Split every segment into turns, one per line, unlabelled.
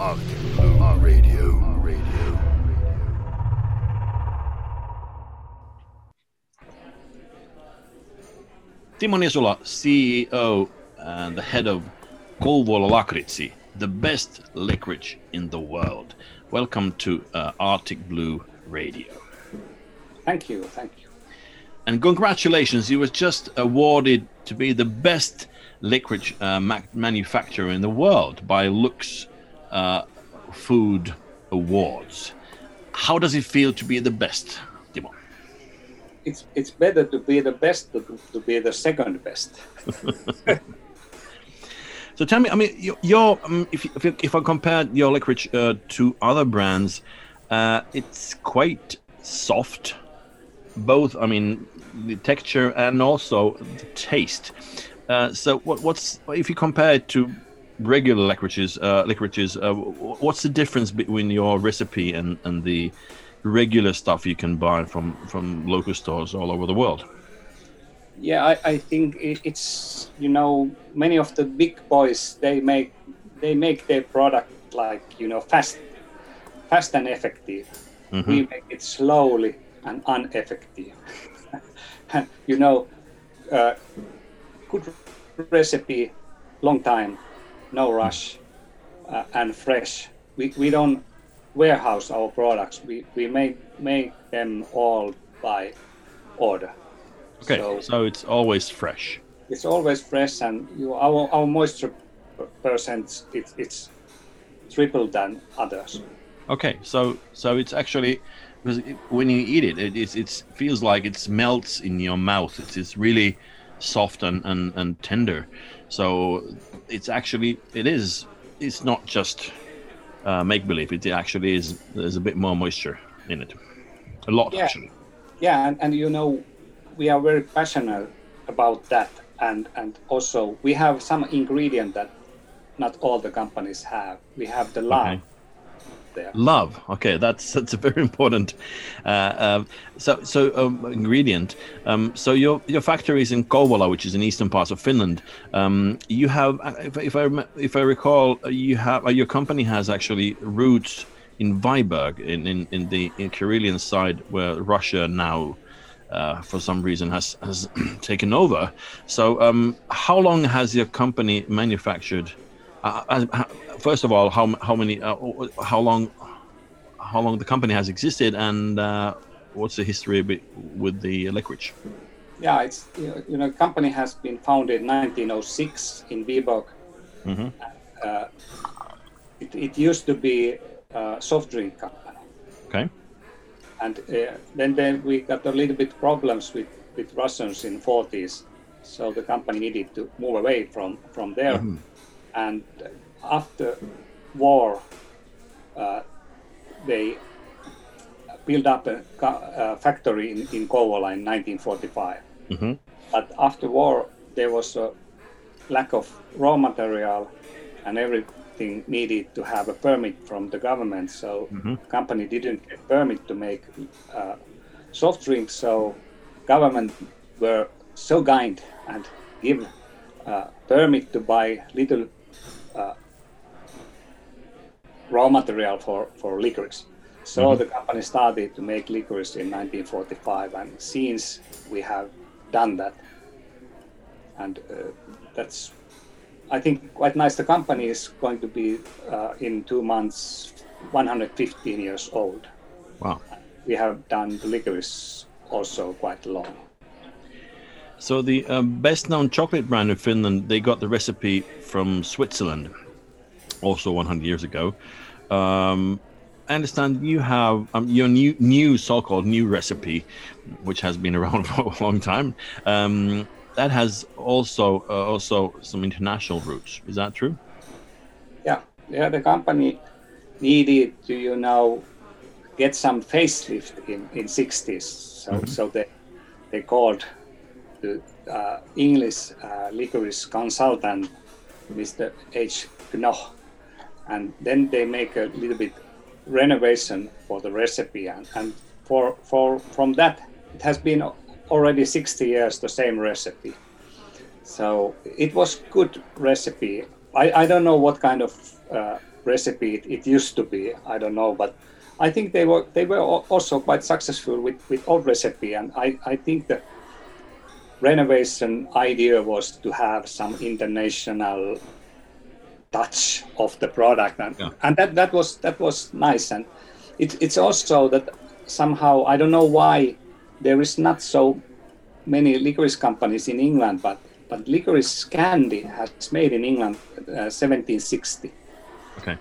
Arctic Blue Radio. Radio.
CEO and the head of Kouvola Lakritsi, the best licorice in the world. Welcome to uh, Arctic Blue Radio.
Thank you, thank you.
And congratulations, you were just awarded to be the best licorice uh, ma- manufacturer in the world by Lux uh, Food Awards. How does it feel to be the best, Timo?
It's it's better to be the best to, to be the second best.
So tell me, I mean, your, your um, if, if, if I compare your licorice uh, to other brands, uh, it's quite soft. Both, I mean, the texture and also the taste. Uh, so what, what's if you compare it to regular licorices? Uh, licorices, uh, what's the difference between your recipe and, and the regular stuff you can buy from from local stores all over the world?
Yeah, I, I think it, it's you know many of the big boys they make they make their product like you know fast fast and effective. We make it slowly and ineffective. and you know, uh, good recipe, long time, no rush, uh, and fresh. We, we don't warehouse our products. We, we make make them all by order.
Okay,
So-
so it's always fresh.
it's always fresh and you our, our moisture per- percent it's, it's triple than others
Okay, so so it's actually because when you eat it, it it's, it's feels like it melts in your mouth. It's it's really soft and, and, and tender. So it's actually it is it's not just uh, make believe. It actually is. There's a bit more moisture in it, a lot
Yeah.
actually.
yeah and, and you know we are very passionate about that and and also we have some ingredient that not all the companies have we have the lime
Okay.
There
Love. Okay, that's that's a very important. Uh, uh, so so um, ingredient. Um, so your your factory is in Kouvola, which is in eastern parts of Finland. Um, you have, uh, if, if I if I recall, uh, you have uh, your company has actually roots in Viborg, in in, in the in Karelian side, where Russia now. Uh, for some reason has has taken over. So, um, how long has your company manufactured? Uh, uh, first of all, how how many? Uh, how long? How long the company has existed, and uh, what's the history with the licorice?
yeah it's you know, company has been founded 1906 in Viborg
Mhm.
uh, it, it used to be a soft drink company
Okay.
and uh, then, then we got a little bit problems with, with Russians in 40s, so the company needed to move away from from there. And after war, uh, they built up a, a factory in, in Kouvola in 1945.
Mhm.
But after war, there was a lack of raw material, and everything needed to have a permit from the government. So company didn't get permit to make uh, soft drinks. So government were so kind and give uh, permit to buy little uh, raw material for, for licorice. So the company started to make licorice in 1945, and since we have done that, and uh, that's I think quite nice. The company is going to be uh, in two months 115 years old.
Wow.
We have done the licorice also quite long.
So the um, best-known chocolate brand in Finland, they got the recipe from Switzerland, also 100 years ago. Um, I understand you have um, your new, new so-called new recipe, which has been around for a long time. Um, that has also uh, also some international roots. Is that true?
Yeah, yeah. The company needed to, you know, get some facelift in in 60s. So so they they called the uh, English uh, licorice consultant, Mr. H. Knoch, and then they make a little bit renovation for the recipe, and, and for for from that it has been already 60 years the same recipe. So it was good recipe. I, I don't know what kind of uh, recipe it, it used to be. I don't know, but I think they were they were also quite successful with with old recipe, and I I think the renovation idea was to have some international touch of the product, and
Yeah.
and that that was that was nice, and it, it's also that somehow I don't know why there is not so many licorice companies in England, but but licorice candy has made in England uh, 1760.
Okay.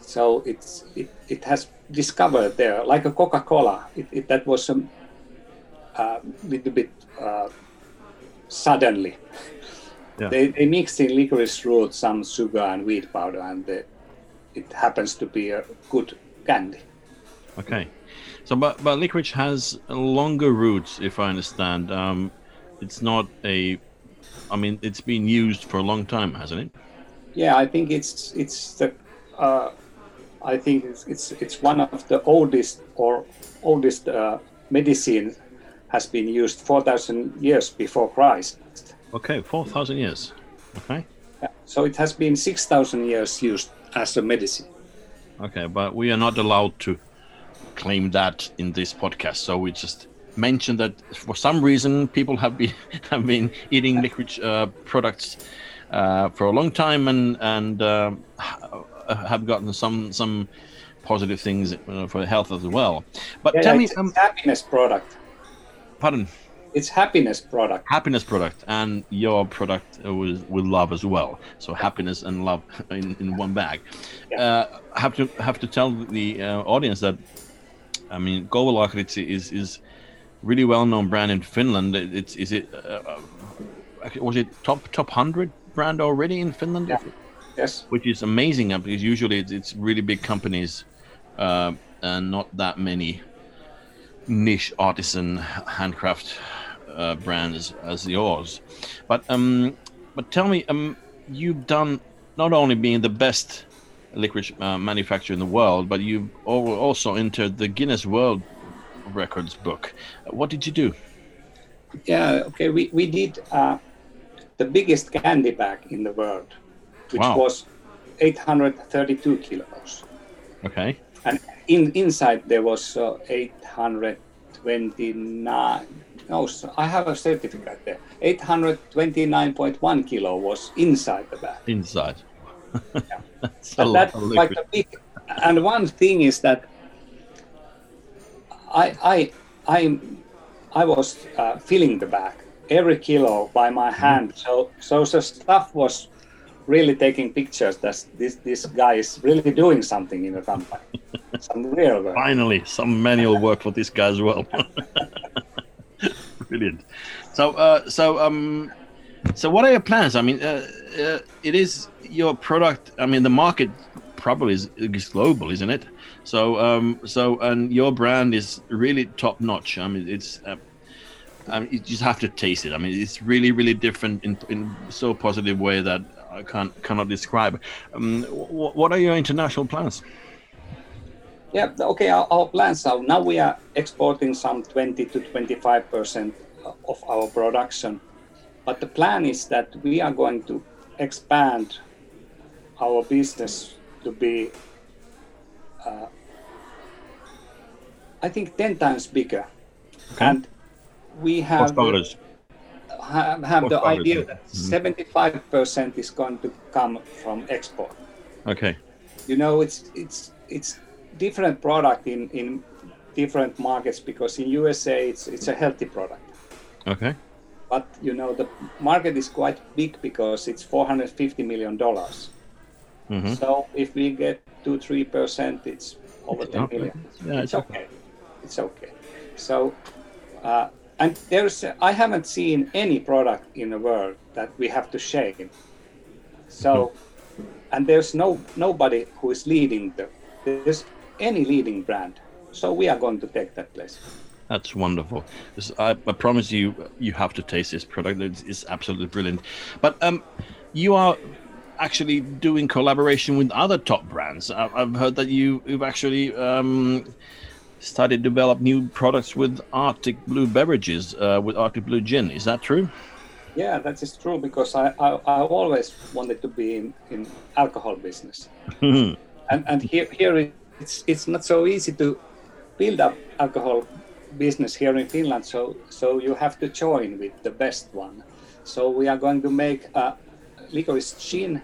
So it's it, it has discovered there, like a Coca-Cola. It, it, that was a uh, little bit uh, suddenly.
Yeah.
They, they mix in licorice root, some sugar and wheat powder, and the, it happens to be a good candy.
Okay. So, but but licorice has longer roots, if I understand. Um, it's not a. I mean, it's been used for a long time, hasn't it?
Yeah, I think it's it's the uh, I think it's, it's it's one of the oldest or oldest uh, medicine has been used 4,000 years before Christ.
Okay, four thousand years. Okay.
Yeah. So it has been 6,000 years used as a medicine.
Okay, but we are not allowed to claim that in this podcast. So we just mentioned that for some reason people have been have been eating licorice uh, products uh, for a long time and and uh, have gotten some some positive things uh, for health as well. But
Yeah,
tell
yeah,
me, um,
happiness product.
Pardon,
It's happiness product.
happiness product and your product with with love as well. So happiness and love in, in one bag.
Yeah.
Uh, have to have to tell the uh, audience that I mean, Kouvola Lakritsi is is really well known brand in Finland. It's is it uh, uh, was it top top hundred brand already in Finland?
Yeah. Yes.
Which is amazing because usually it's, it's really big companies uh, and not that many niche artisan handcraft uh, brands as yours. But um, but tell me, um, you've done not only being the best licorice uh, manufacturer in the world, but you've also entered the Guinness World Records book. What did you do?
Yeah. Okay. We we did uh, the biggest candy bag in the world, which
Wow.
was 832 kilos.
Okay.
And in inside there was uh, 829 no so i have a certificate there. 829.1 kilo was inside the bag.
Inside. That's
but that's
of
quite a big and one thing is that i i i i was uh, filling the bag every kilo by my hand. So so the stuff was really taking pictures that this this guy is really doing something in the company some real work
Finally, some manual work for this guy as well. Brilliant. So, uh, so, um, so what are your plans? I mean, uh, uh, it is your product. I mean, the market probably is, is global, isn't it? So, um, so, and your brand is really top notch. I mean, it's. Uh, I mean, you just have to taste it. I mean, it's really, really different in in so positive way that I can't cannot describe. Um, wh- what are your international plans?
Yeah, okay, our, our plans are now we are exporting some 20 to 25 percent of our production. But the plan is that we are going to expand our business to be, uh, I think, 10 times bigger.
Okay.
And we have,
starters.
Have, have the idea that
Mhm.
75% is going to come from export.
Okay.
you know it's it's it's different product in in different markets because in USA it's it's a healthy product.
Okay.
but you know the market is quite big because it's 450 million dollars.
Hmm
so if we get 2 3 percent it's over
It's
10
Yeah,
it's
it's
okay. It's okay. So uh, and there's I haven't seen any product in the world that we have to shame so and there's no nobody who is leading the there's any leading brand so we are going to take that place
That's wonderful. This- I, I promise you, you have to taste this product. It's, it's absolutely brilliant. But um, you are actually doing collaboration with other top brands. I, I've heard that you, you've actually um, started to develop new products with Arctic Blue beverages, uh, with Arctic Blue Gin. Is that true?
Yeah, that is true because I, I, I always wanted to be in, in alcohol business. and and here here it's it's not so easy to build up alcohol business here in Finland. So so you have to join with the best one. So we are going to make a licorice gin,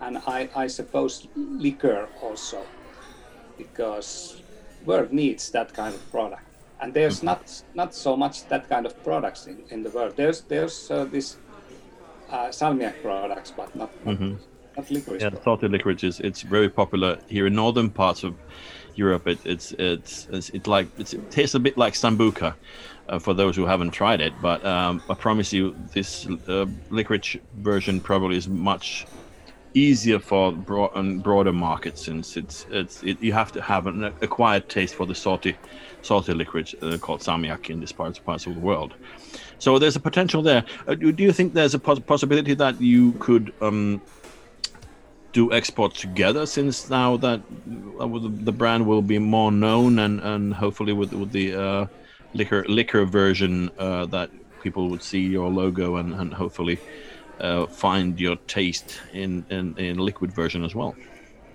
and I I suppose liquor also, because world needs that kind of product. And there's not not so much that kind of products in, in the world. There's there's uh, this uh, salmiak products, but not not, not licorice.
Yeah, salted licorice is it's very popular here in northern parts of Europe. It, it's it's it's it like it's, it tastes a bit like sambuca. Uh, for those who haven't tried it, but um, I promise you, this uh, licorice version probably is much easier for broad, um, broader markets since it's it's it, you have to have an acquired taste for the salty salty licorice uh, called salmiak in these parts parts of the world. So there's a potential there. Uh, do, do you think there's a pos- possibility that you could um, do export together since now that uh, the, the brand will be more known and, and hopefully with with the uh, liquor liquor version uh, that people would see your logo and, and hopefully uh, find your taste in, in in liquid version as well.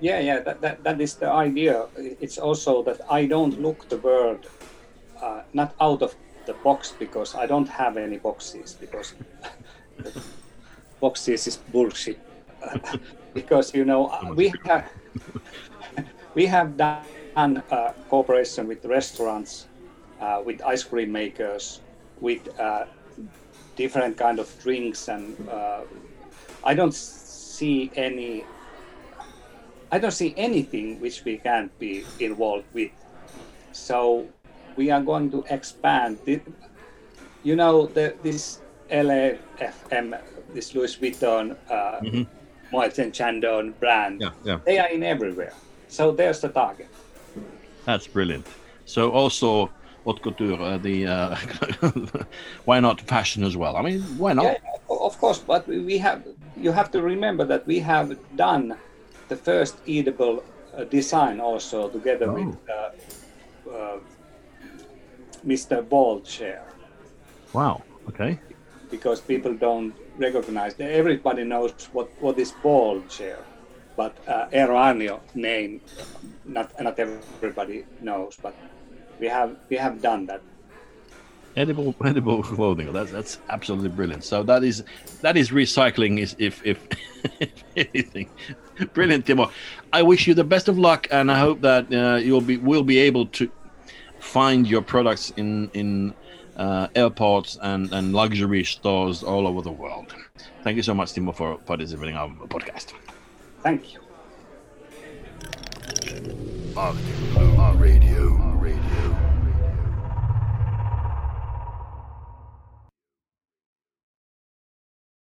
Yeah, yeah, that, that, that is the idea. It's also that I don't look the world uh, not out of the box because I don't have any boxes because boxes is bullshit. because you know we have we have done uh, cooperation with restaurants, uh, with ice cream makers, with uh, different kind of drinks, and uh, I don't see any I don't see anything which we can't be involved with. So we are going to expand. The, you know, the, this LVMH, this Louis Vuitton, uh,
Mhm.
Moet and Chandon brand,
Yeah, yeah.
they are in everywhere. So there's the target.
That's brilliant. So also haute couture, uh, the uh, why not fashion as well? I mean, why not?
Yeah, of course, but we have. You have to remember that we have done the first edible uh, design also together with uh, uh, Mr. Bald Chair.
Wow. Okay.
because people don't recognize. Everybody knows what, what is ball chair, but uh, name, not not everybody knows. But we have we have done that.
Edible, edible clothing. That's that's absolutely brilliant. So that is that is recycling. Is if if, if anything, brilliant, Timo. I wish you the best of luck, and I hope that uh, you'll be will be able to find your products in in uh, airports and and luxury stores all over the world. Thank you so much, Timo, for participating in our podcast.
Thank you.
Arctic Blue Radio.